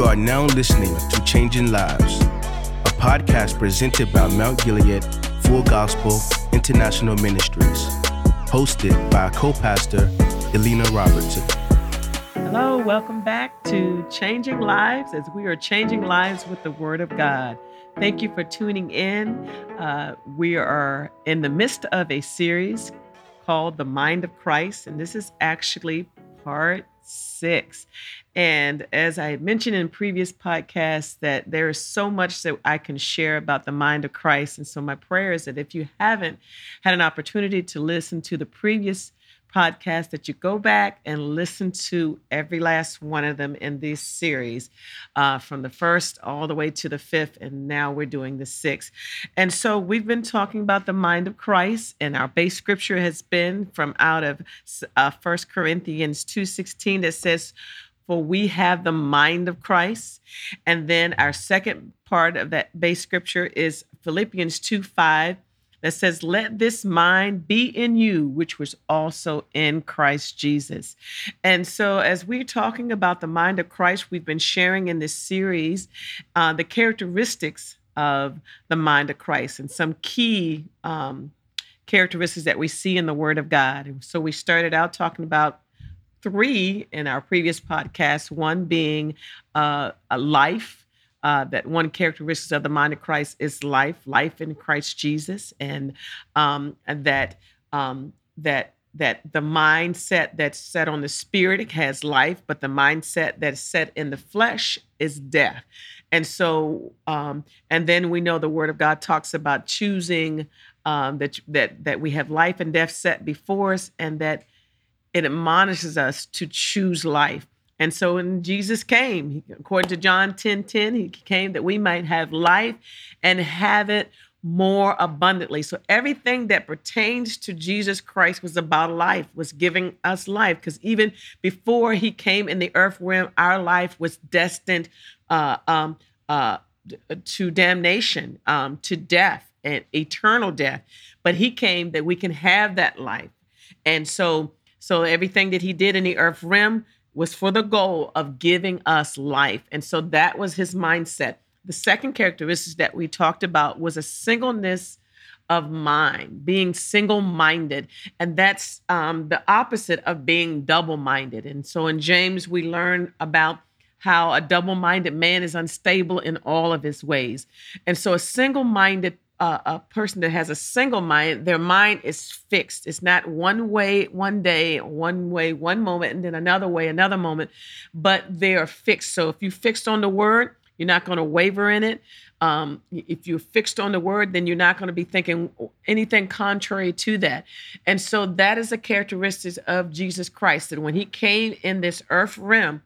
You are now listening to Changing Lives, a podcast presented by Mount Gilead Full Gospel International Ministries, hosted by co pastor Elena Robertson. Hello, welcome back to Changing Lives as we are changing lives with the Word of God. Thank you for tuning in. Uh, we are in the midst of a series called The Mind of Christ, and this is actually part six. And as I mentioned in previous podcasts, that there is so much that I can share about the mind of Christ. And so my prayer is that if you haven't had an opportunity to listen to the previous podcast that you go back and listen to every last one of them in this series uh, from the first all the way to the fifth and now we're doing the sixth. And so we've been talking about the mind of christ and our base scripture has been from out of uh, 1 corinthians 2.16 that says for we have the mind of christ. And then our second part of that base scripture is philippians 2 5 that says, Let this mind be in you, which was also in Christ Jesus. And so, as we're talking about the mind of Christ, we've been sharing in this series uh, the characteristics of the mind of Christ and some key um, characteristics that we see in the Word of God. And so, we started out talking about three in our previous podcast one being uh, a life uh, that one characteristic of the mind of Christ is life, life in Christ Jesus, and um, that um, that that the mindset that's set on the spirit has life, but the mindset that's set in the flesh is death. And so, um, and then we know the Word of God talks about choosing um, that that that we have life and death set before us, and that it admonishes us to choose life. And so when Jesus came, according to John 10 10, he came that we might have life and have it more abundantly. So everything that pertains to Jesus Christ was about life, was giving us life. Because even before he came in the earth realm, our life was destined uh, um, uh, to damnation, um, to death and eternal death. But he came that we can have that life. And so, so everything that he did in the earth realm was for the goal of giving us life. And so that was his mindset. The second characteristic that we talked about was a singleness of mind, being single minded. And that's um, the opposite of being double minded. And so in James, we learn about how a double minded man is unstable in all of his ways. And so a single minded a, a person that has a single mind, their mind is fixed. It's not one way one day, one way one moment, and then another way another moment, but they are fixed. So if you fixed on the word, you're not going to waver in it. Um, if you're fixed on the word, then you're not going to be thinking anything contrary to that. And so that is a characteristic of Jesus Christ that when he came in this earth realm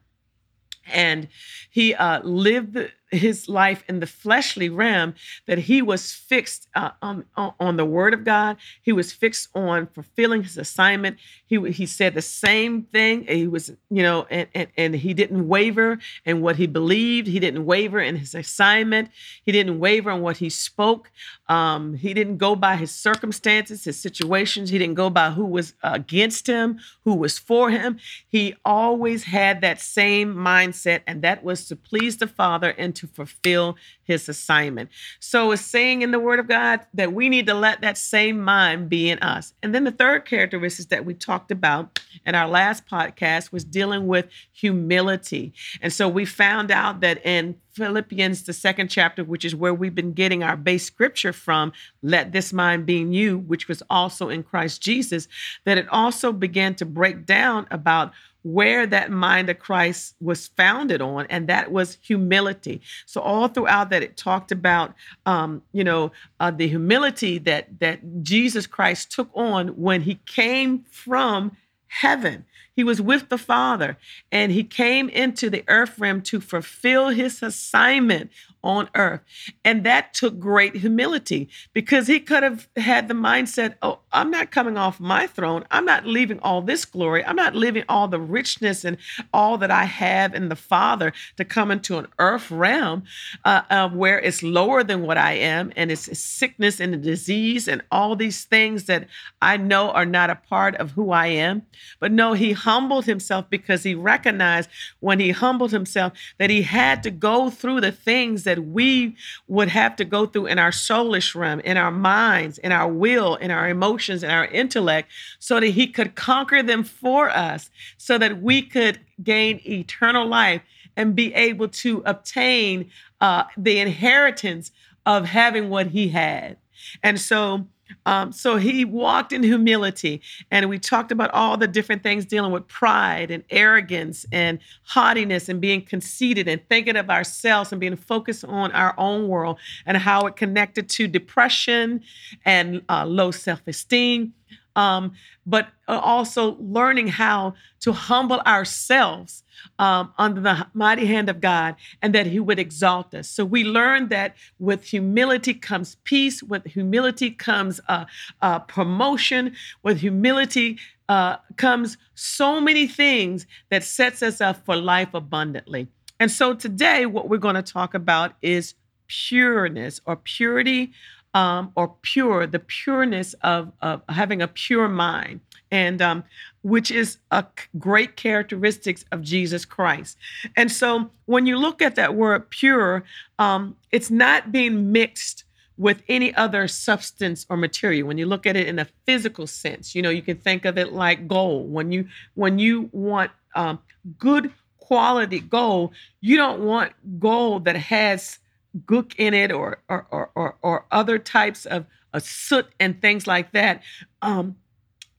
and he uh, lived his life in the fleshly realm that he was fixed uh, on, on the word of God. He was fixed on fulfilling his assignment. He, he said the same thing. He was, you know, and, and, and he didn't waver in what he believed. He didn't waver in his assignment. He didn't waver in what he spoke. Um, he didn't go by his circumstances, his situations. He didn't go by who was against him, who was for him. He always had that same mindset, and that was to please the Father and to fulfill his assignment. So it's saying in the word of God that we need to let that same mind be in us. And then the third characteristic that we talked about in our last podcast was dealing with humility. And so we found out that in Philippians, the second chapter, which is where we've been getting our base scripture from, let this mind be in you, which was also in Christ Jesus, that it also began to break down about where that mind of Christ was founded on, and that was humility. So all throughout that, it talked about, um, you know, uh, the humility that that Jesus Christ took on when he came from heaven. He was with the Father, and he came into the earth realm to fulfill his assignment on earth. And that took great humility because he could have had the mindset, oh, I'm not coming off my throne. I'm not leaving all this glory. I'm not leaving all the richness and all that I have in the Father to come into an earth realm uh, uh, where it's lower than what I am and it's sickness and disease and all these things that I know are not a part of who I am. But no, he humbled himself because he recognized when he humbled himself that he had to go through the things that we would have to go through in our soulish realm, in our minds, in our will, in our emotions, in our intellect, so that he could conquer them for us, so that we could gain eternal life and be able to obtain uh, the inheritance of having what he had. And so, um, so he walked in humility, and we talked about all the different things dealing with pride and arrogance and haughtiness and being conceited and thinking of ourselves and being focused on our own world and how it connected to depression and uh, low self esteem um, but uh, also learning how to humble ourselves um, under the mighty hand of God and that He would exalt us. So we learned that with humility comes peace, with humility comes uh, uh, promotion, with humility uh, comes so many things that sets us up for life abundantly. And so today, what we're going to talk about is pureness or purity um, or pure, the pureness of, of having a pure mind, and um, which is a great characteristics of Jesus Christ. And so when you look at that word pure, um, it's not being mixed with any other substance or material. When you look at it in a physical sense you know you can think of it like gold. When you when you want um, good quality gold you don't want gold that has gook in it or or or or, or other types of, soot and things like that. Um,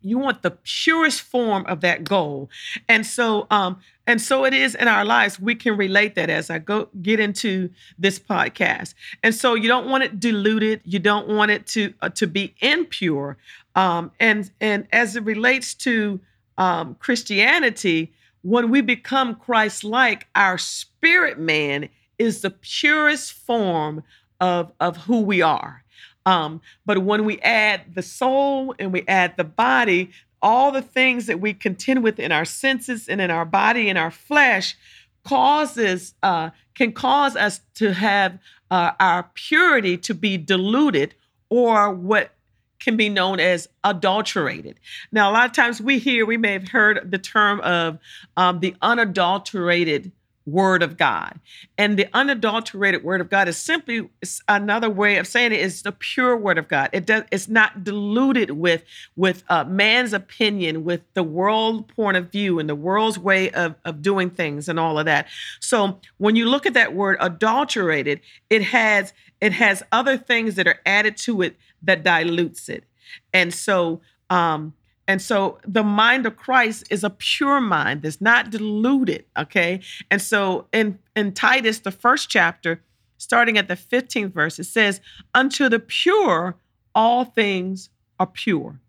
you want the purest form of that goal, and so um, and so it is in our lives. We can relate that as I go get into this podcast, and so you don't want it diluted. You don't want it to uh, to be impure. Um, and and as it relates to um, Christianity, when we become Christ-like, our spirit man is the purest form of, of who we are. Um, but when we add the soul and we add the body, all the things that we contend with in our senses and in our body and our flesh causes uh, can cause us to have uh, our purity to be diluted or what can be known as adulterated. Now, a lot of times we hear, we may have heard the term of um, the unadulterated word of God. And the unadulterated word of God is simply another way of saying it is the pure word of God. It does it's not diluted with with uh, man's opinion, with the world point of view and the world's way of, of doing things and all of that. So when you look at that word adulterated, it has it has other things that are added to it that dilutes it. And so um and so the mind of Christ is a pure mind that's not diluted. Okay. And so in, in Titus, the first chapter, starting at the 15th verse, it says, Unto the pure, all things are pure.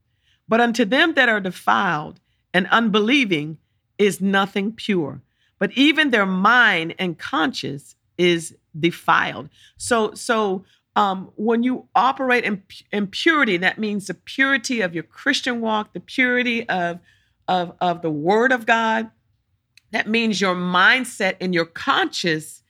But unto them that are defiled and unbelieving is nothing pure. But even their mind and conscience is defiled. So, so um, when you operate in, in purity, that means the purity of your Christian walk, the purity of, of, of the Word of God. That means your mindset and your conscience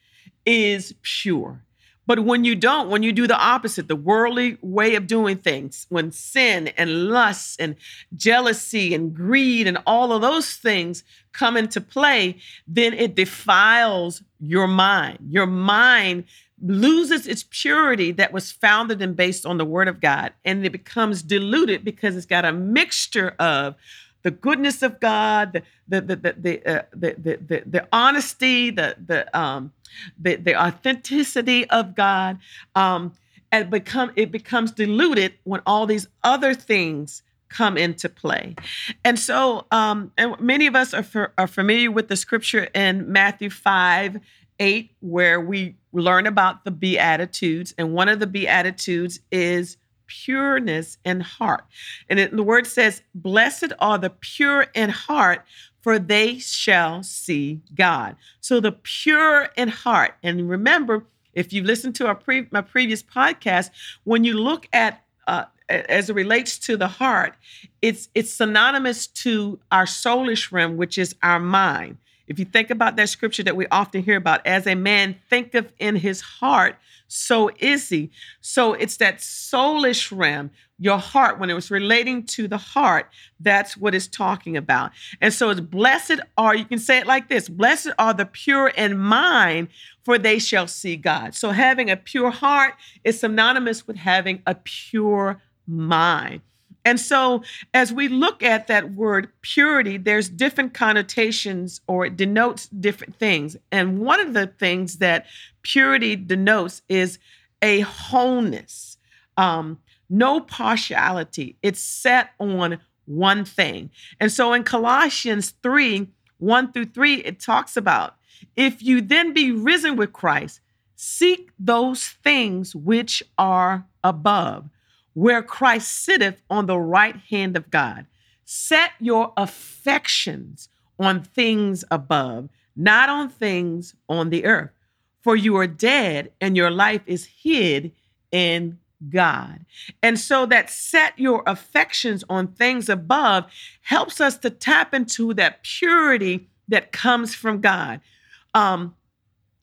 is pure. But when you don't, when you do the opposite, the worldly way of doing things, when sin and lust and jealousy and greed and all of those things come into play, then it defiles your mind. Your mind loses its purity that was founded and based on the word of God and it becomes diluted because it's got a mixture of the goodness of God, the the the the uh, the, the, the, the, honesty, the the um the, the authenticity of God, um, and become it becomes diluted when all these other things come into play. And so, um, and many of us are, for, are familiar with the scripture in Matthew 5 8, where we learn about the Beatitudes. And one of the Beatitudes is pureness in heart. And it, the word says, Blessed are the pure in heart, for they shall see God. So the pure in heart. And remember, if you listen to our pre- my previous podcast, when you look at uh, as it relates to the heart, it's it's synonymous to our soulish realm, which is our mind. If you think about that scripture that we often hear about, as a man thinketh in his heart, so is he. So it's that soulish realm, your heart, when it was relating to the heart, that's what it's talking about. And so it's blessed are, you can say it like this blessed are the pure in mind, for they shall see God. So having a pure heart is synonymous with having a pure mind. And so, as we look at that word purity, there's different connotations or it denotes different things. And one of the things that purity denotes is a wholeness, um, no partiality. It's set on one thing. And so, in Colossians 3 1 through 3, it talks about if you then be risen with Christ, seek those things which are above where Christ sitteth on the right hand of God. Set your affections on things above, not on things on the earth. For you are dead and your life is hid in God. And so that set your affections on things above helps us to tap into that purity that comes from God. Um,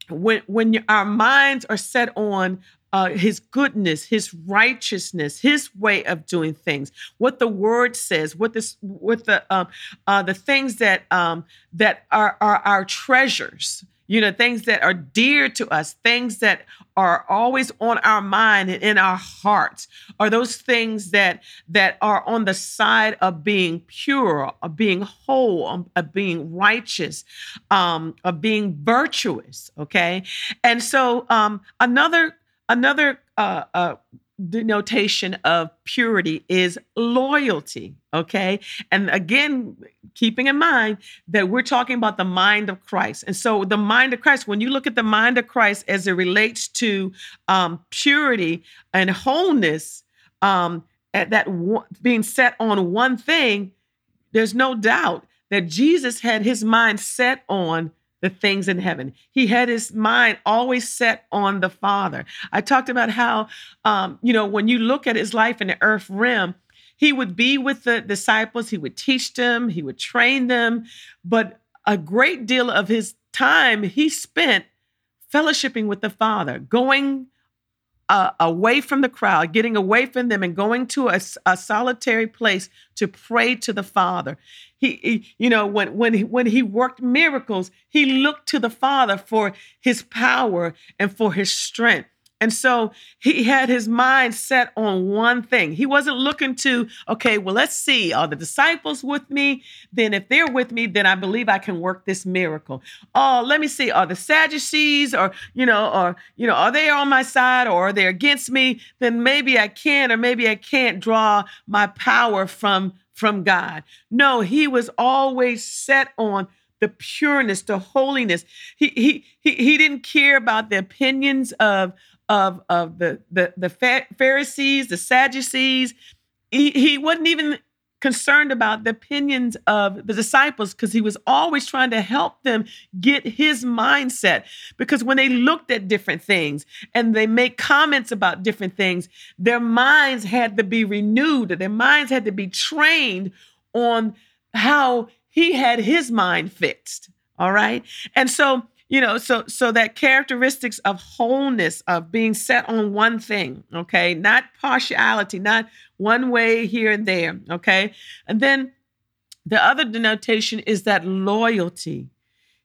when when our minds are set on uh, his goodness, his righteousness, his way of doing things, what the word says, what this, what the um, uh, the things that um, that are, are our treasures. You know, things that are dear to us, things that are always on our mind and in our hearts, are those things that that are on the side of being pure, of being whole, of being righteous, um, of being virtuous. Okay, and so um, another Another uh, uh, denotation of purity is loyalty. Okay. And again, keeping in mind that we're talking about the mind of Christ. And so, the mind of Christ, when you look at the mind of Christ as it relates to um, purity and wholeness, um, at that one, being set on one thing, there's no doubt that Jesus had his mind set on the things in heaven. He had his mind always set on the Father. I talked about how, um, you know, when you look at his life in the earth realm, he would be with the disciples, he would teach them, he would train them, but a great deal of his time he spent fellowshipping with the Father, going uh, away from the crowd, getting away from them, and going to a, a solitary place to pray to the Father. He, he, you know, when when he, when he worked miracles, he looked to the Father for his power and for his strength. And so he had his mind set on one thing. He wasn't looking to, okay, well, let's see, are the disciples with me? Then if they're with me, then I believe I can work this miracle. Oh, let me see, are the Sadducees or, you know, or, you know, are they on my side or are they against me? Then maybe I can or maybe I can't draw my power from from God. No, he was always set on the pureness, the holiness. He he he, he didn't care about the opinions of of of the the the Pharisees, the Sadducees. He, he wasn't even concerned about the opinions of the disciples because he was always trying to help them get his mindset. Because when they looked at different things and they make comments about different things, their minds had to be renewed, their minds had to be trained on how he had his mind fixed. All right. And so you know so so that characteristics of wholeness of being set on one thing okay? Not partiality not one way here and there okay? And then the other denotation is that loyalty.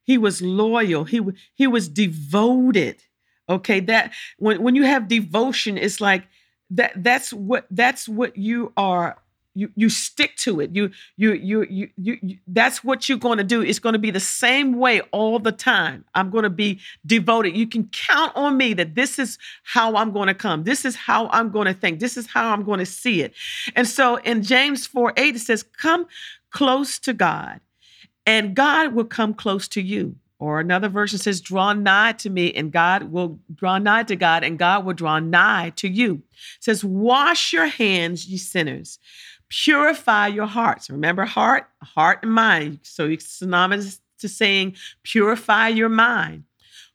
He was loyal. He he was devoted okay? That when when you have devotion it's like that that's what that's what you are you you stick to it. You you you you, you, you that's what you're going to do. It's going to be the same way all the time. I'm going to be devoted. You can count on me that this is how i'm going to come. This is how i'm going to think. This is how i'm going to see it. And so in james 4 8 it says come close to god and god will come close to you. Or another version says, draw nigh to me, and God will draw nigh to God, and God will draw nigh to you. It says, wash your hands, ye sinners purify your hearts. Remember, heart, heart and mind. So it's synonymous to saying purify your mind.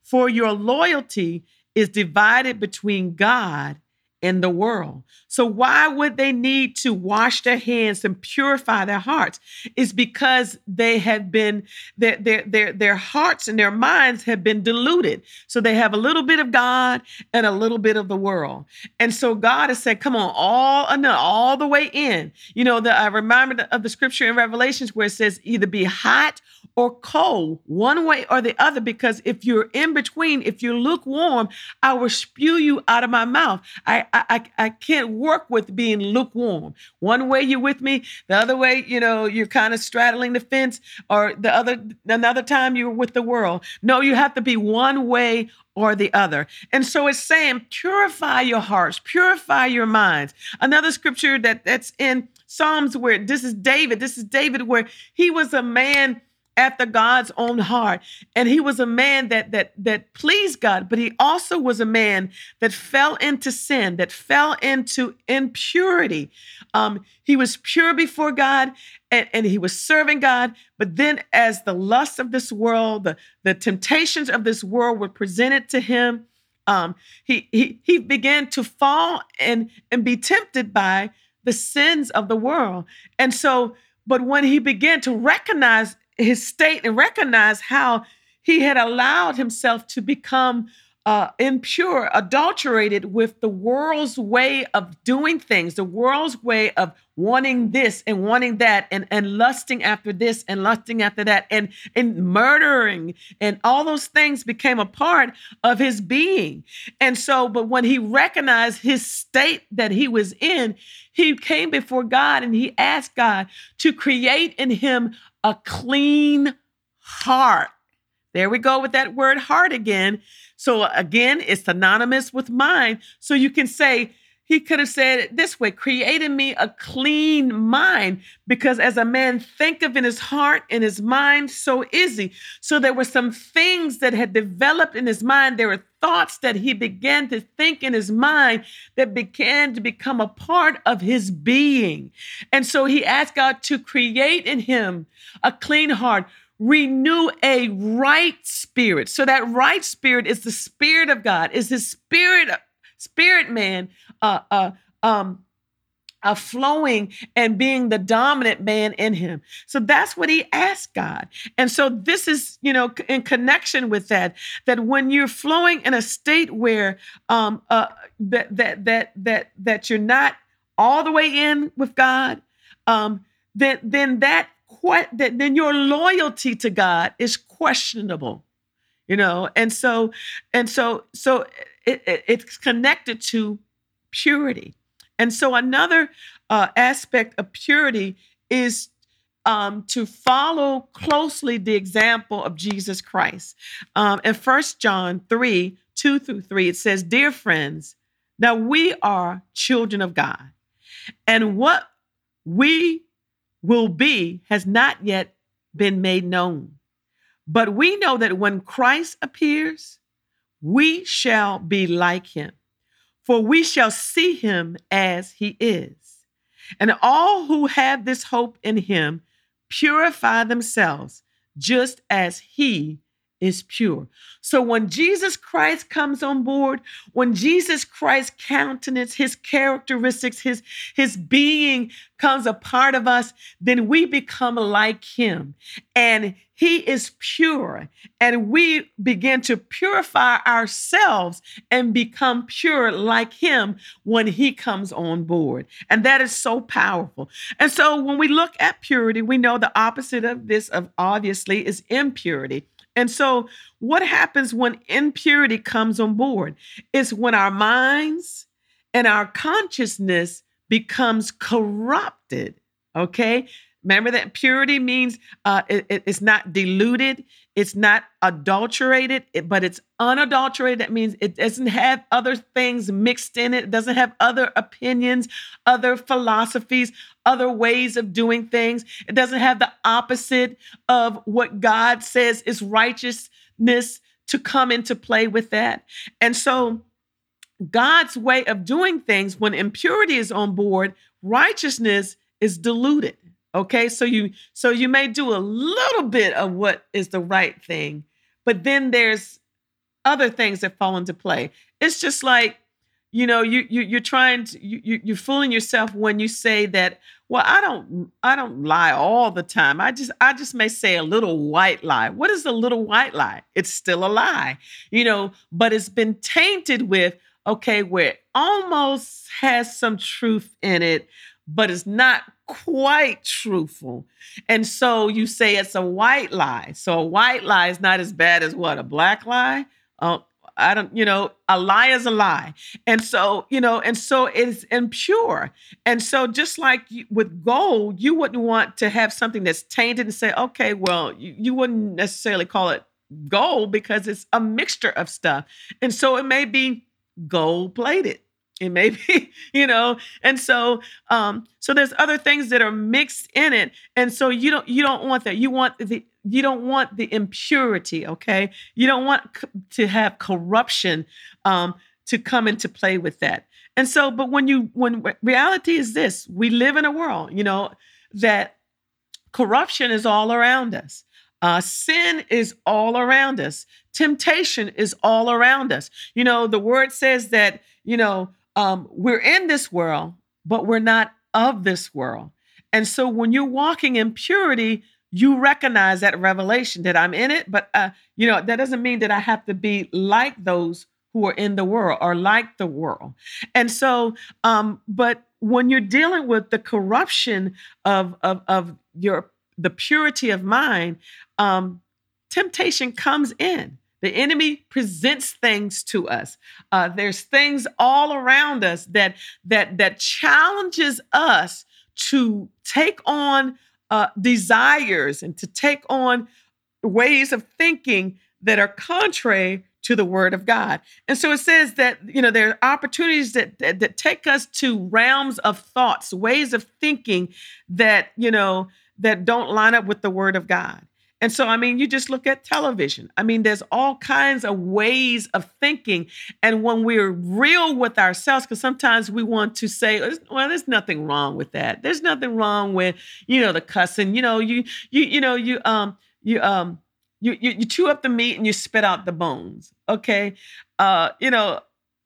For your loyalty is divided between God in the world. So why would they need to wash their hands and purify their hearts? Is because they have been their their their their hearts and their minds have been diluted. So they have a little bit of God and a little bit of the world. And so God has said, "Come on, all all the way in." You know, the I remember of the scripture in Revelations where it says, "Either be hot or cold, one way or the other." Because if you're in between, if you're lukewarm, I will spew you out of my mouth. I I, I can't work with being lukewarm. One way you're with me, the other way, you know, you're kind of straddling the fence, or the other another time you're with the world. No, you have to be one way or the other. And so it's saying, purify your hearts, purify your minds. Another scripture that that's in Psalms where this is David, this is David where he was a man after God's own heart. And he was a man that that that pleased God, but he also was a man that fell into sin, that fell into impurity. Um, he was pure before God and, and he was serving God. But then as the lust of this world, the, the temptations of this world were presented to him, um, he, he he began to fall and and be tempted by the sins of the world. And so, but when he began to recognize his state and recognize how he had allowed himself to become uh, impure, adulterated with the world's way of doing things, the world's way of wanting this and wanting that, and, and lusting after this and lusting after that, and, and murdering, and all those things became a part of his being. And so, but when he recognized his state that he was in, he came before God and he asked God to create in him a clean heart. There we go with that word heart again. So again, it's synonymous with mind. So you can say, he could have said it this way created me a clean mind because as a man thinketh in his heart in his mind so is he. So there were some things that had developed in his mind. There were thoughts that he began to think in his mind that began to become a part of his being. And so he asked god to create in him a clean heart renew a right spirit. So that right spirit is the spirit of God, is the spirit spirit man uh uh um uh, flowing and being the dominant man in him. So that's what he asked God. And so this is, you know, in connection with that, that when you're flowing in a state where um uh that that that that that you're not all the way in with God, um, then then that that then your loyalty to God is questionable, you know. And so, and so, so it, it, it's connected to purity. And so another uh, aspect of purity is um, to follow closely the example of Jesus Christ. Um, in First John 3, 2 through 3, it says, Dear friends, now we are children of God. And what we will be has not yet been made known. But we know that when Christ appears, we shall be like him, for we shall see him as he is. And all who have this hope in him purify themselves just as he is pure. So when Jesus Christ comes on board, when Jesus Christ countenance, his characteristics, his, his being comes a part of us, then we become like him. And he is pure. And we begin to purify ourselves and become pure like him when he comes on board. And that is so powerful. And so when we look at purity, we know the opposite of this of obviously is impurity. And so, what happens when impurity comes on board is when our minds and our consciousness becomes corrupted. Okay. Remember that purity means uh, it, it's not diluted, it's not adulterated, but it's unadulterated. That means it doesn't have other things mixed in it, it doesn't have other opinions, other philosophies, other ways of doing things. It doesn't have the opposite of what God says is righteousness to come into play with that. And so, God's way of doing things, when impurity is on board, righteousness is diluted. Okay, so you so you may do a little bit of what is the right thing, but then there's other things that fall into play. It's just like you know, you, you you're trying to you you're fooling yourself when you say that. Well, I don't I don't lie all the time. I just I just may say a little white lie. What is a little white lie? It's still a lie, you know, but it's been tainted with okay, where it almost has some truth in it, but it's not quite truthful. And so you say it's a white lie. So a white lie is not as bad as what? A black lie? Uh, I don't, you know, a lie is a lie. And so, you know, and so it's impure. And so, just like with gold, you wouldn't want to have something that's tainted and say, okay, well, you, you wouldn't necessarily call it gold because it's a mixture of stuff. And so it may be gold plated it may be you know and so um so there's other things that are mixed in it and so you don't you don't want that. You want the you don't want the impurity okay? You don't want to have corruption um to come into play with that. And so but when you when reality is this we live in a world you know that corruption is all around us. Uh, sin is all around us. Temptation is all around us. You know the word says that you know um, we're in this world, but we're not of this world. And so when you're walking in purity, you recognize that revelation that I'm in it, but uh, you know that doesn't mean that I have to be like those who are in the world or like the world. And so, um, but when you're dealing with the corruption of of, of your the purity of mind, um, temptation comes in. The enemy presents things to us. Uh, there's things all around us that that that challenges us to take on uh, desires and to take on ways of thinking that are contrary to the word of God. And so it says that you know there are opportunities that, that, that take us to realms of thoughts, ways of thinking that you know that don't line up with the word of God. And so, I mean, you just look at television. I mean, there's all kinds of ways of thinking. And when we're real with ourselves, because sometimes we want to say, well, there's nothing wrong with that. There's nothing wrong with, you know, the cussing. You know, you, you, you know, you, um, you, um, you, you, you chew up the meat and you spit out the bones. Okay. Uh, you know,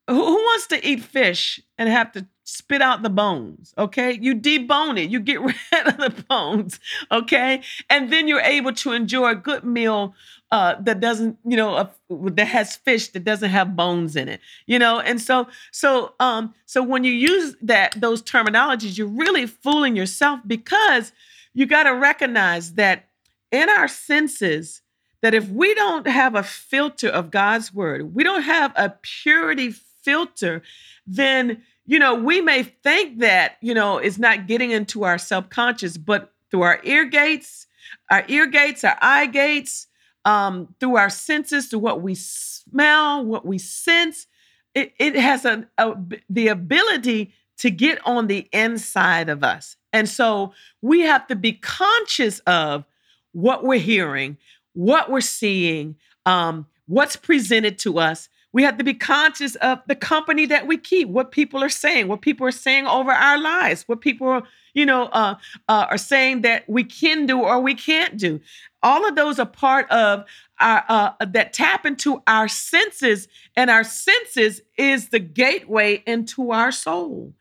who, who wants to eat fish and have to spit out the bones, okay? You debone it, you get rid of the bones, okay? And then you're able to enjoy a good meal uh, that doesn't, you know, that has fish that doesn't have bones in it, you know. And so, so, um, so when you use that those terminologies, you're really fooling yourself because you got to recognize that in our senses, that if we don't have a filter of God's word, we don't have a purity filter, then you know, we may think that, you know, it's not getting into our subconscious, but through our ear gates, our ear gates, our eye gates, um, through our senses, through what we smell, what we sense, it, it has a, a, the ability to get on the inside of us. And so we have to be conscious of what we're hearing, what we're seeing, um, what's presented to us, we have to be conscious of the company that we keep, what people are saying, what people are saying over our lives, what people, you know, uh, uh, are saying that we can do or we can't do. All of those are part of our uh, that tap into our senses, and our senses is the gateway into our soul,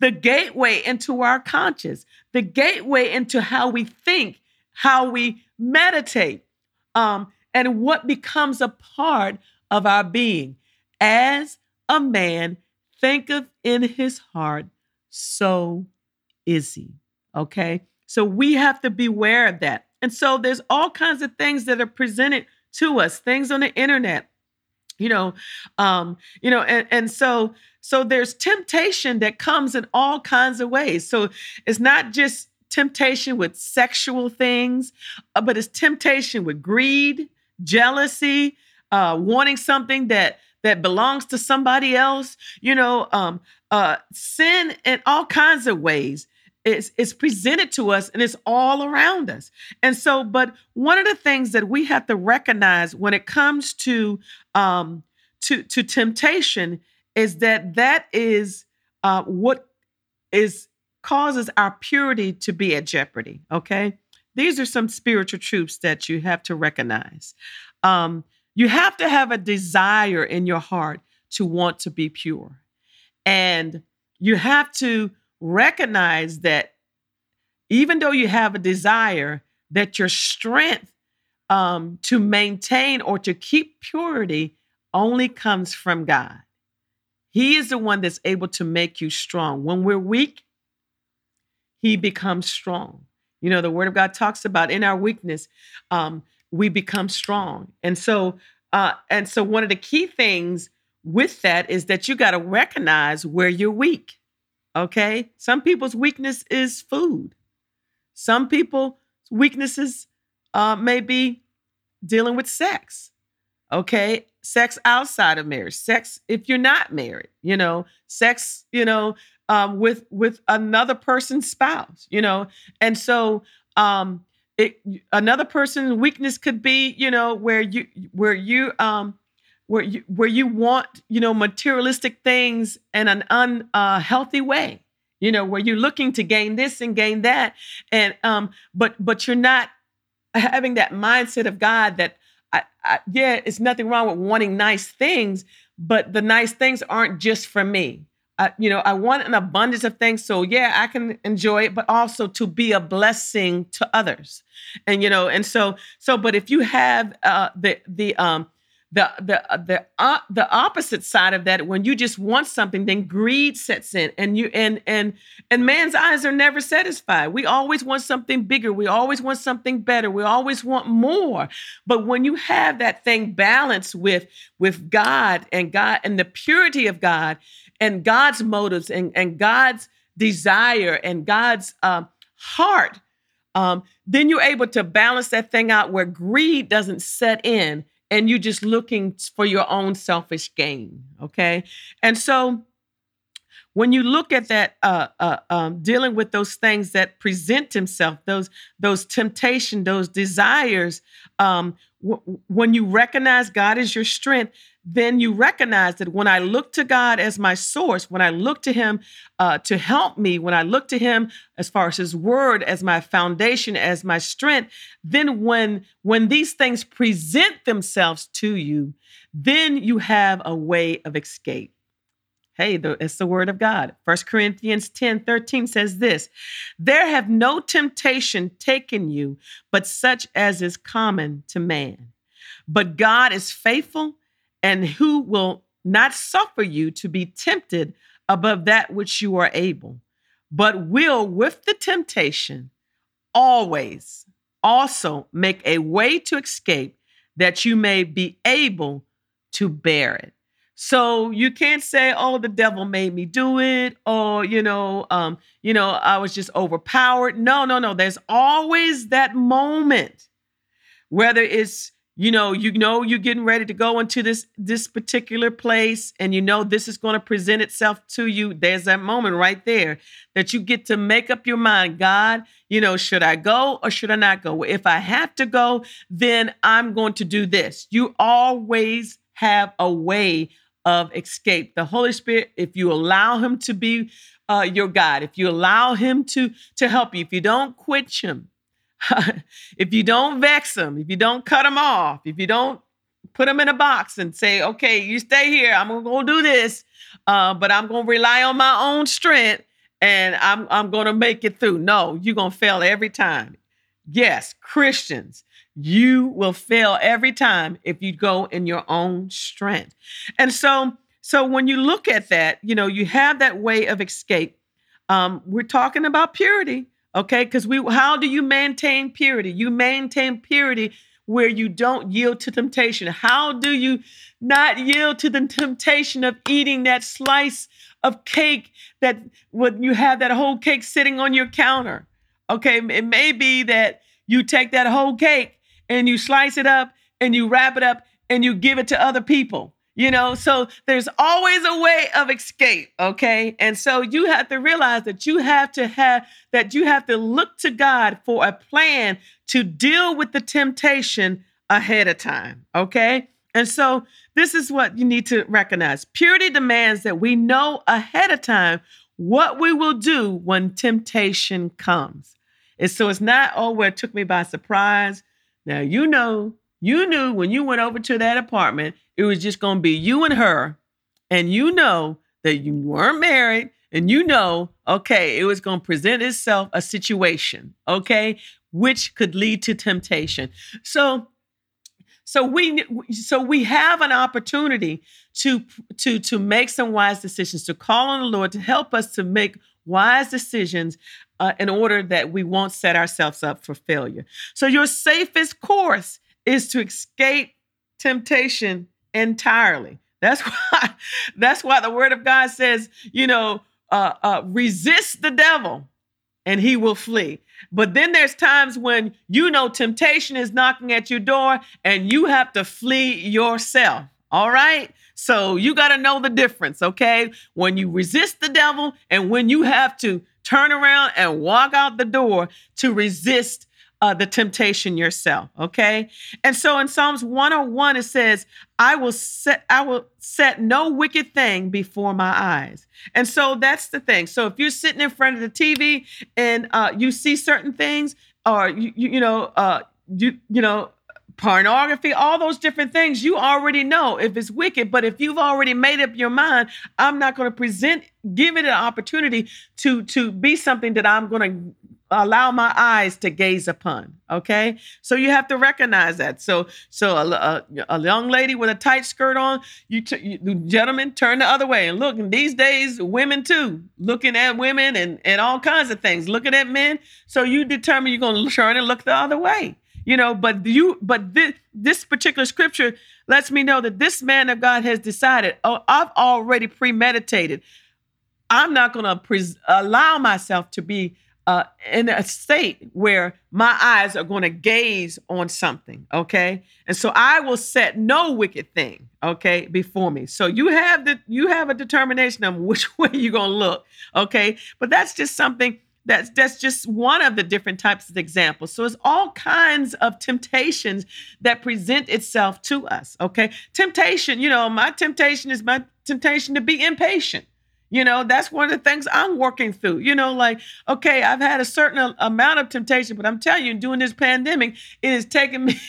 the gateway into our conscious, the gateway into how we think, how we meditate, um, and what becomes a part of our being. As a man thinketh in his heart, so is he. Okay. So we have to beware of that. And so there's all kinds of things that are presented to us, things on the internet, you know, um, you know, and, and so so there's temptation that comes in all kinds of ways. So it's not just temptation with sexual things, uh, but it's temptation with greed, jealousy, uh, wanting something that that belongs to somebody else. You know, um, uh, sin in all kinds of ways. It's, it's presented to us and it's all around us. And so, but one of the things that we have to recognize when it comes to um, to to temptation is that that is uh, what is causes our purity to be at jeopardy. Okay, these are some spiritual truths that you have to recognize. Um, you have to have a desire in your heart to want to be pure. And you have to recognize that even though you have a desire, that your strength um, to maintain or to keep purity only comes from God. He is the one that's able to make you strong. When we're weak, He becomes strong. You know, the Word of God talks about in our weakness, um, we become strong. And so, uh, and so, one of the key things with that is that you got to recognize where you're weak. Okay, some people's weakness is food. Some people's weaknesses uh, may be dealing with sex. Okay. Sex outside of marriage, sex if you're not married, you know, sex, you know, um, with with another person's spouse, you know, and so um, it another person's weakness could be, you know, where you where you um where you where you want you know materialistic things in an unhealthy uh, way you know where you're looking to gain this and gain that and um but but you're not having that mindset of God that I, I, yeah, it's nothing wrong with wanting nice things, but the nice things aren't just for me. You know, I want an abundance of things. So yeah, I can enjoy it, but also to be a blessing to others. And you know, and so so, but if you have uh, the the um the the uh, the uh, the opposite side of that when you just want something then greed sets in and you and and and man's eyes are never satisfied we always want something bigger we always want something better we always want more but when you have that thing balanced with with god and god and the purity of god and god's motives and and god's desire and god's uh, heart um, then you're able to balance that thing out where greed doesn't set in and you're just looking for your own selfish gain. Okay. And so when you look at that, uh, uh, um, dealing with those things that present himself, those those temptation, those desires, um, w- when you recognize God is your strength, then you recognize that when I look to God as my source, when I look to Him uh, to help me, when I look to Him as far as His Word as my foundation, as my strength, then when when these things present themselves to you, then you have a way of escape. Hey, it's the word of God. First Corinthians 10 13 says this There have no temptation taken you, but such as is common to man. But God is faithful and who will not suffer you to be tempted above that which you are able, but will with the temptation always also make a way to escape that you may be able to bear it. So you can't say, "Oh, the devil made me do it," or you know, um, you know, I was just overpowered. No, no, no. There's always that moment, whether it's you know you know you're getting ready to go into this this particular place and you know this is going to present itself to you. There's that moment right there that you get to make up your mind god you know should i go or should i not go? If i have to go then i'm going to do this. You always have a way of escape. The holy spirit if you allow him to be uh, your god if you allow him to to help you if you don't quench him if you don't vex them, if you don't cut them off, if you don't put them in a box and say, okay, you stay here, I'm gonna go do this, uh, but I'm gonna rely on my own strength and I'm I'm gonna make it through. No, you're gonna fail every time. Yes, Christians, you will fail every time if you go in your own strength. And so, so when you look at that, you know, you have that way of escape. Um, we're talking about purity. Okay, because we how do you maintain purity? You maintain purity where you don't yield to temptation. How do you not yield to the temptation of eating that slice of cake that when you have that whole cake sitting on your counter? Okay, it may be that you take that whole cake and you slice it up and you wrap it up and you give it to other people you know? So there's always a way of escape okay? And so you have to realize that you have to have that you have to look to god for a plan to deal with the temptation ahead of time okay? And so this is what you need to recognize. Purity demands that we know ahead of time what we will do when temptation comes. And so it's not oh well it took me by surprise. Now you know you knew when you went over to that apartment, it was just going to be you and her. And you know that you weren't married and you know, okay, it was going to present itself a situation, okay, which could lead to temptation. So so we so we have an opportunity to to to make some wise decisions, to call on the Lord to help us to make wise decisions uh, in order that we won't set ourselves up for failure. So your safest course is to escape temptation entirely. That's why that's why the word of God says, you know, uh, uh, resist the devil and he will flee. But then there's times when you know temptation is knocking at your door and you have to flee yourself. All right. So you got to know the difference, okay? When you resist the devil and when you have to turn around and walk out the door to resist uh, the temptation yourself. Okay. And so in Psalms 101, it says, I will set, I will set no wicked thing before my eyes. And so that's the thing. So if you're sitting in front of the TV and uh, you see certain things, or you, you, you know, uh, you, you know, pornography, all those different things, you already know if it's wicked. But if you've already made up your mind, I'm not going to present, give it an opportunity to to be something that I'm going to allow my eyes to gaze upon okay? So you have to recognize that. So so a, a, a young lady with a tight skirt on you, t- you gentlemen turn the other way. And look and these days women too looking at women and and all kinds of things looking at men. So you determine you're going to turn and look the other way you know? But you but this, this particular scripture lets me know that this man of god has decided oh i've already premeditated. I'm not going to pre- allow myself to be uh, in a state where my eyes are going to gaze on something, okay? And so I will set no wicked thing, okay, before me. So you have the you have a determination of which way you're going to look, okay? But that's just something that's that's just one of the different types of examples. So it's all kinds of temptations that present itself to us. Okay. Temptation, you know, my temptation is my temptation to be impatient. You know, that's one of the things I'm working through. You know, like, okay, I've had a certain amount of temptation, but I'm telling you, during this pandemic, it has taken me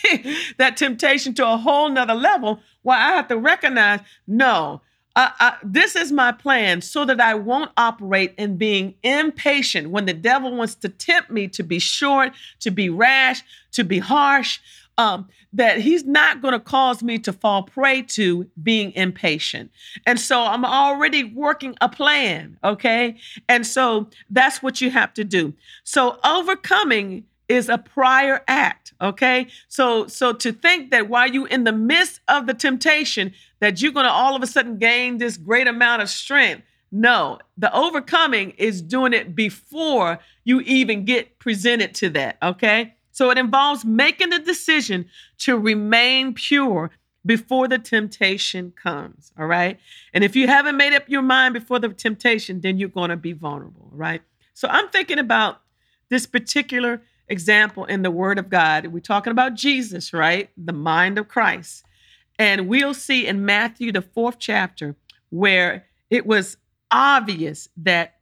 that temptation to a whole nother level where I have to recognize, no, uh, this is my plan so that I won't operate in being impatient when the devil wants to tempt me to be short, to be rash, to be harsh. Um, that he's not going to cause me to fall prey to being impatient. And so I'm already working a plan, okay? And so that's what you have to do. So overcoming is a prior act okay so so to think that while you in the midst of the temptation that you're going to all of a sudden gain this great amount of strength no the overcoming is doing it before you even get presented to that okay so it involves making the decision to remain pure before the temptation comes all right and if you haven't made up your mind before the temptation then you're going to be vulnerable right so i'm thinking about this particular example in the Word of God. We're talking about Jesus, right? The mind of Christ. And we'll see in Matthew, the fourth chapter, where it was obvious that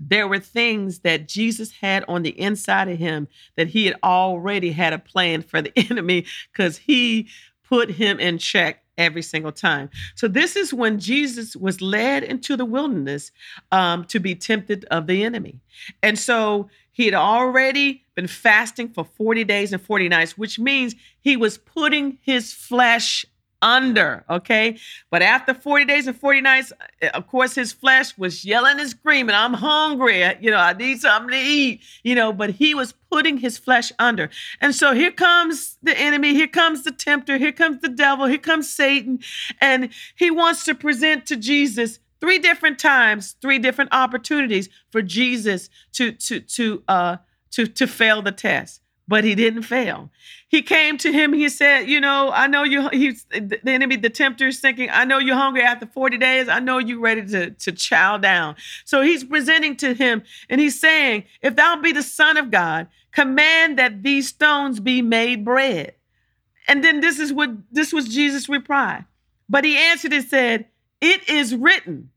there were things that Jesus had on the inside of him that he had already had a plan for the enemy because he put him in check every single time. So this is when Jesus was led into the wilderness um, to be tempted of the enemy. And so he had already been fasting for 40 days and 40 nights, which means he was putting his flesh under, okay? But after 40 days and 40 nights, eh, of course, his flesh was yelling and screaming, I'm hungry, you know, I need something to eat, you know, but he was putting his flesh under. And so here comes the enemy, here comes the tempter, here comes the devil, here comes Satan, and he wants to present to Jesus three different times, three different opportunities for Jesus to to to uh to to fail the test. But he didn't fail. He came to him. He said, "You know, I know you." He's the enemy, the tempter, is thinking, "I know you're hungry after 40 days. I know you're ready to to chow down." So he's presenting to him, and he's saying, "If thou be the Son of God, command that these stones be made bread." And then this is what this was Jesus' reply. But he answered and said, it is written,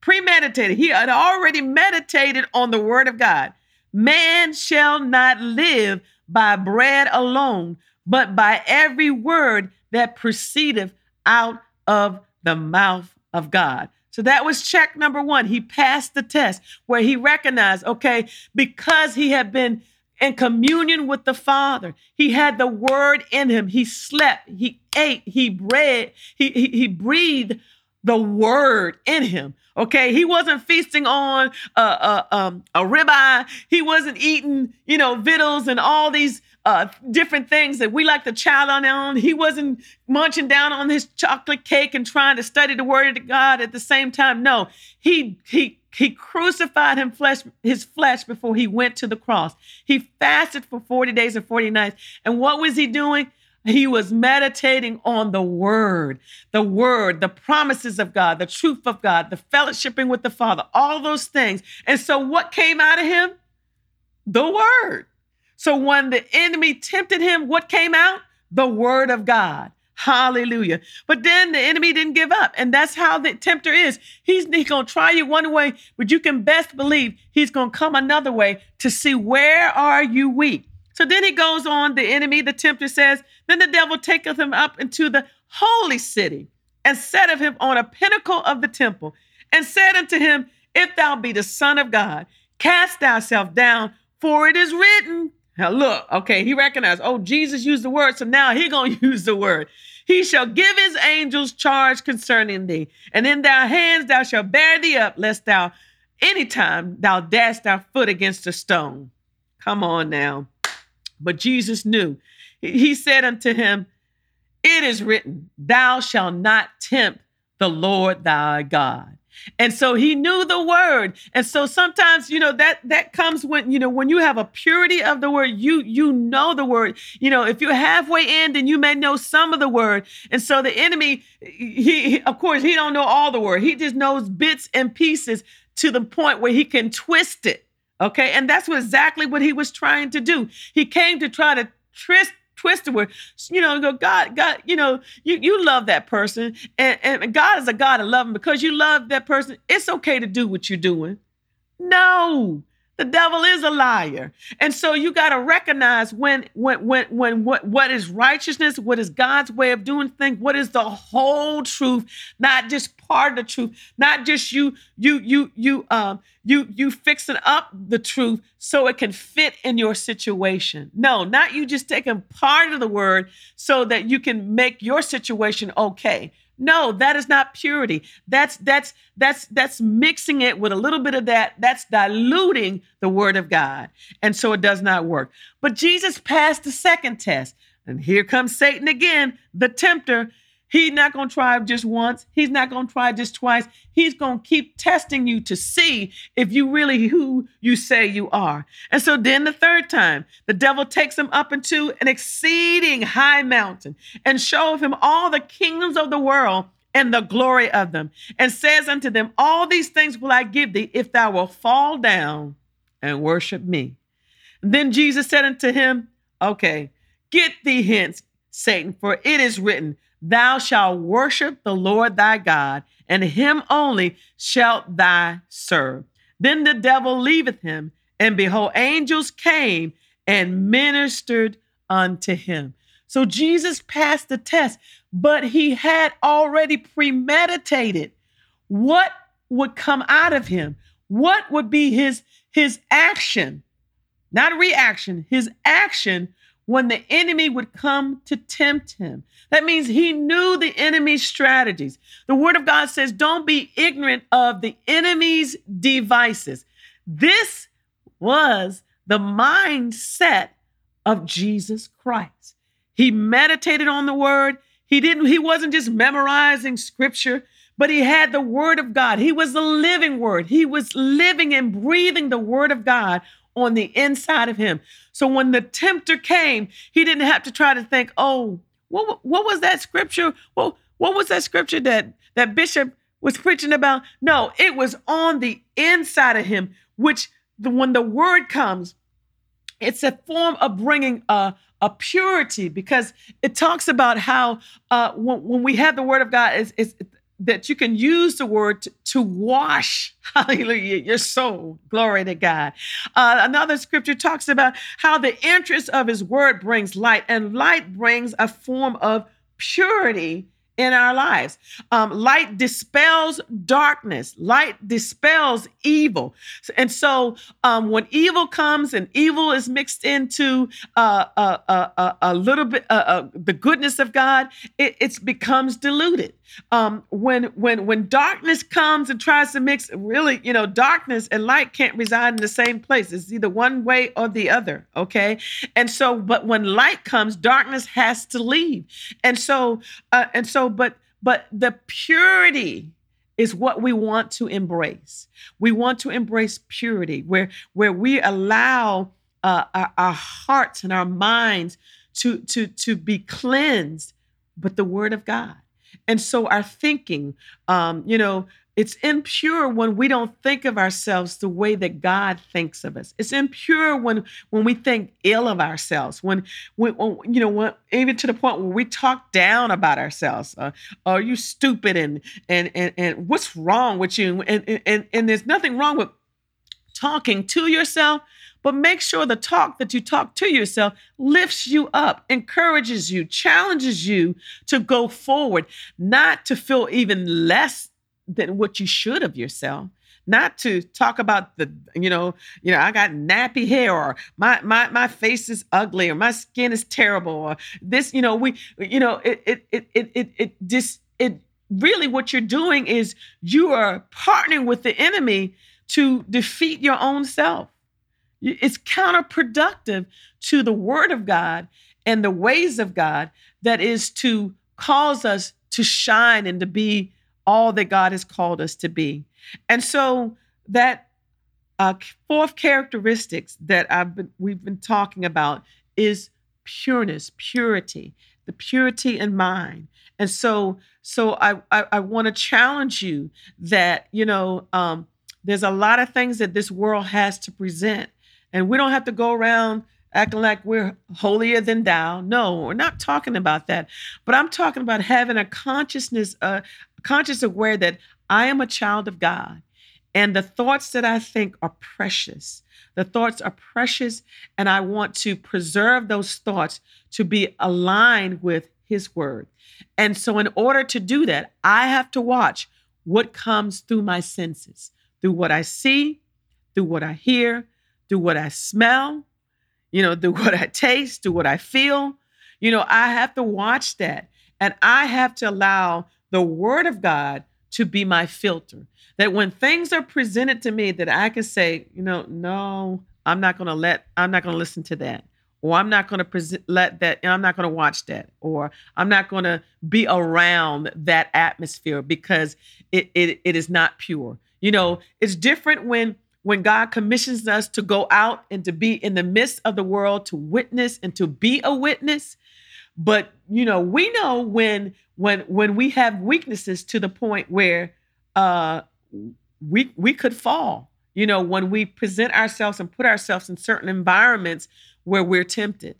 premeditated. He had already meditated on the word of God. Man shall not live by bread alone, but by every word that proceedeth out of the mouth of God. So that was check number one. He passed the test where he recognized, okay, because he had been in communion with the Father, he had the word in him. He slept, he ate, he bred, he, he, he breathed the word in him. Okay, he wasn't feasting on a, a, um, a ribeye. He wasn't eating, you know, victuals and all these uh, different things that we like to chow on. He wasn't munching down on his chocolate cake and trying to study the word of God at the same time. No, he he he crucified him flesh, his flesh before he went to the cross. He fasted for 40 days and 40 nights. And what was he doing? He was meditating on the word, the word, the promises of God, the truth of God, the fellowshipping with the Father, all those things. And so, what came out of him? The word. So, when the enemy tempted him, what came out? The word of God. Hallelujah. But then the enemy didn't give up. And that's how the tempter is. He's, he's going to try you one way, but you can best believe he's going to come another way to see where are you weak. So then he goes on, the enemy, the tempter says, Then the devil taketh him up into the holy city and set of him on a pinnacle of the temple and said unto him, If thou be the Son of God, cast thyself down, for it is written. Now look, okay, he recognized, oh, Jesus used the word, so now he gonna use the word. He shall give his angels charge concerning thee, and in thy hands thou shalt bear thee up, lest thou anytime thou dash thy foot against a stone. Come on now. But Jesus knew. He said unto him, It is written, Thou shalt not tempt the Lord thy God. And so he knew the word. And so sometimes, you know, that that comes when, you know, when you have a purity of the word, you you know the word. You know, if you're halfway in, then you may know some of the word. And so the enemy, he of course, he don't know all the word. He just knows bits and pieces to the point where he can twist it Okay. And that's exactly what he was trying to do. He came to try to twist twist the word, you know, go, God, God, you know, you, you love that person. And, and God is a God of love. because you love that person, it's okay to do what you're doing. No, the devil is a liar. And so you got to recognize when when when when what what is righteousness, what is God's way of doing things, what is the whole truth, not just part of the truth, not just you you you you um you you fixing up the truth so it can fit in your situation. No, not you just taking part of the word so that you can make your situation okay. No, that is not purity. That's that's that's that's mixing it with a little bit of that. That's diluting the word of God. And so it does not work. But Jesus passed the second test. And here comes Satan again, the tempter. He's not going to try just once. He's not going to try just twice. He's going to keep testing you to see if you really who you say you are. And so then the third time, the devil takes him up into an exceeding high mountain and shows him all the kingdoms of the world and the glory of them, and says unto them, All these things will I give thee if thou wilt fall down and worship me. then Jesus said unto him, Okay, get thee hence, Satan, for it is written, Thou shalt worship the Lord thy God, and him only shalt thou serve. Then the devil leaveth him, and behold, angels came and ministered unto him. So Jesus passed the test, but he had already premeditated what would come out of him. What would be his his action? Not reaction, his action when the enemy would come to tempt him. That means he knew the enemy's strategies. The word of God says, don't be ignorant of the enemy's devices. This was the mindset of Jesus Christ. He meditated on the word. He didn't, he wasn't just memorizing scripture, but he had the word of God. He was the living word. He was living and breathing the word of God on the inside of him. So when the tempter came, he didn't have to try to think, oh, what, what was that scripture? Well, what was that scripture that, that Bishop was preaching about? No, it was on the inside of him, which the, when the word comes, it's a form of bringing a, a purity because it talks about how uh, when, when we have the word of God, it's, it's, that you can use the word to, to wash, hallelujah, your soul. Glory to God. Uh, another scripture talks about how the interest of his word brings light, and light brings a form of purity in our lives. Um, light dispels darkness. Light dispels evil. And so um, when evil comes and evil is mixed into uh, uh, uh, uh a little bit the goodness of God, it, it becomes diluted. Um, when when when darkness comes and tries to mix, really, you know, darkness and light can't reside in the same place. It's either one way or the other. Okay, and so, but when light comes, darkness has to leave. And so, and so but but the purity is what we want to embrace. We want to embrace purity, where where we allow uh, our, our hearts and our minds to to to be cleansed, but the Word of God. And so our thinking, um, you know, it's impure when we don't think of ourselves the way that God thinks of us. It's impure when when we think ill of ourselves. When, when, when you know, when, even to the point where we talk down about ourselves. Uh, are you stupid? And and and and what's wrong with you? And and and there's nothing wrong with talking to yourself, but make sure the talk that you talk to yourself lifts you up, encourages you, challenges you to go forward, not to feel even less than what you should of yourself. Not to talk about the you know you know i got nappy hair or my my my face is ugly or my skin is terrible or this you know we you know it it it it it, it just it really what you're doing is you are partnering with the enemy to defeat your own self. It's counterproductive to the word of god and the ways of god that is to cause us to shine and to be all that God has called us to be. And so that uh, fourth characteristics that I've been, we've been talking about is pureness, purity, the purity in mind. And so, so I I, I want to challenge you that you know um, there's a lot of things that this world has to present, and we don't have to go around acting like we're holier than thou. No, we're not talking about that. But I'm talking about having a consciousness, uh, conscious aware that I am a child of God. And the thoughts that I think are precious. The thoughts are precious, and I want to preserve those thoughts to be aligned with His word. And so, in order to do that, I have to watch what comes through my senses, through what I see, through what I hear, through what I smell, you know, through what I taste, through what I feel. You know, I have to watch that. And I have to allow the word of God to be my filter. That when things are presented to me, that I can say, you know, no, I'm not going to let, I'm not going to listen to that. Or I'm not going to present, let that, I'm not going to watch that. Or I'm not going to be around that atmosphere because it, it, it is not pure. You know, it's different when when God commissions us to go out and to be in the midst of the world to witness and to be a witness. But you know, we know when when when we have weaknesses to the point where uh we we could fall. You know, when we present ourselves and put ourselves in certain environments where we're tempted.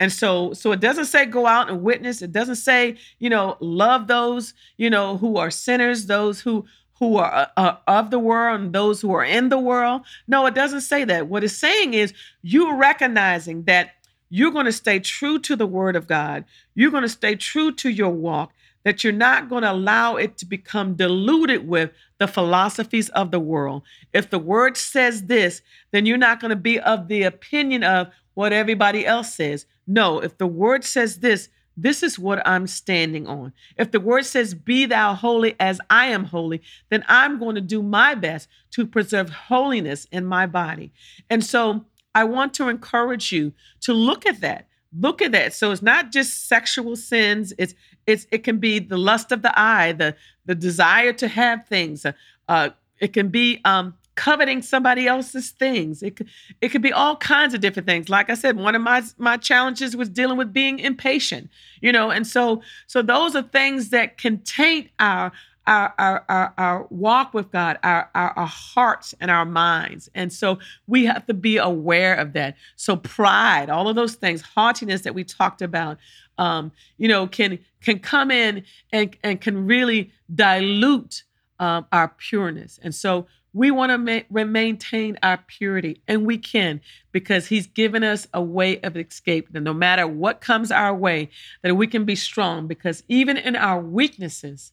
And so so it doesn't say go out and witness. It doesn't say, you know, love those, you know, who are sinners, those who who are uh, uh, of the world and those who are in the world. No, it doesn't say that. What it's saying is you recognizing that you're going to stay true to the word of God. You're going to stay true to your walk, that you're not going to allow it to become diluted with the philosophies of the world. If the word says this, then you're not going to be of the opinion of what everybody else says. No, if the word says this, this is what I'm standing on. If the word says, Be thou holy as I am holy, then I'm going to do my best to preserve holiness in my body. And so I want to encourage you to look at that. Look at that. So it's not just sexual sins. It's it's it can be the lust of the eye, the the desire to have things. Uh, it can be um, coveting somebody else's things. It could, it could be all kinds of different things. Like I said, one of my my challenges was dealing with being impatient, you know, and so so those are things that can taint our our, our, our, our walk with God, our, our, our hearts and our minds. And so we have to be aware of that. So pride, all of those things, haughtiness that we talked about, um, you know, can can come in and, and can really dilute um, our pureness. And so We want to ma- maintain our purity, and we can because He's given us a way of escape. That no matter what comes our way, that we can be strong because even in our weaknesses,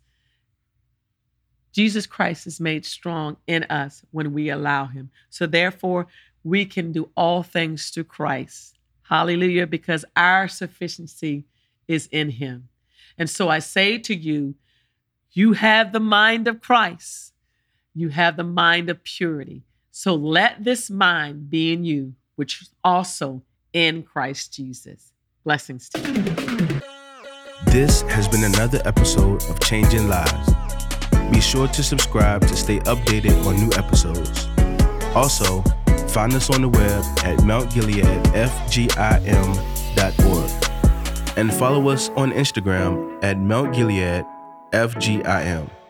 Jesus Christ is made strong in us when we allow Him. So therefore, we can do all things through Christ. Hallelujah, because our sufficiency is in Him. And so I say to you, you have the mind of Christ you have the mind of purity. So let this mind be in you, which is also in Christ Jesus. Blessings to you. This has been another episode of Changing Lives. Be sure to subscribe to stay updated on new episodes. Also, find us on the web at mountgileadfgim.org and follow us on Instagram at mountgileadfgim.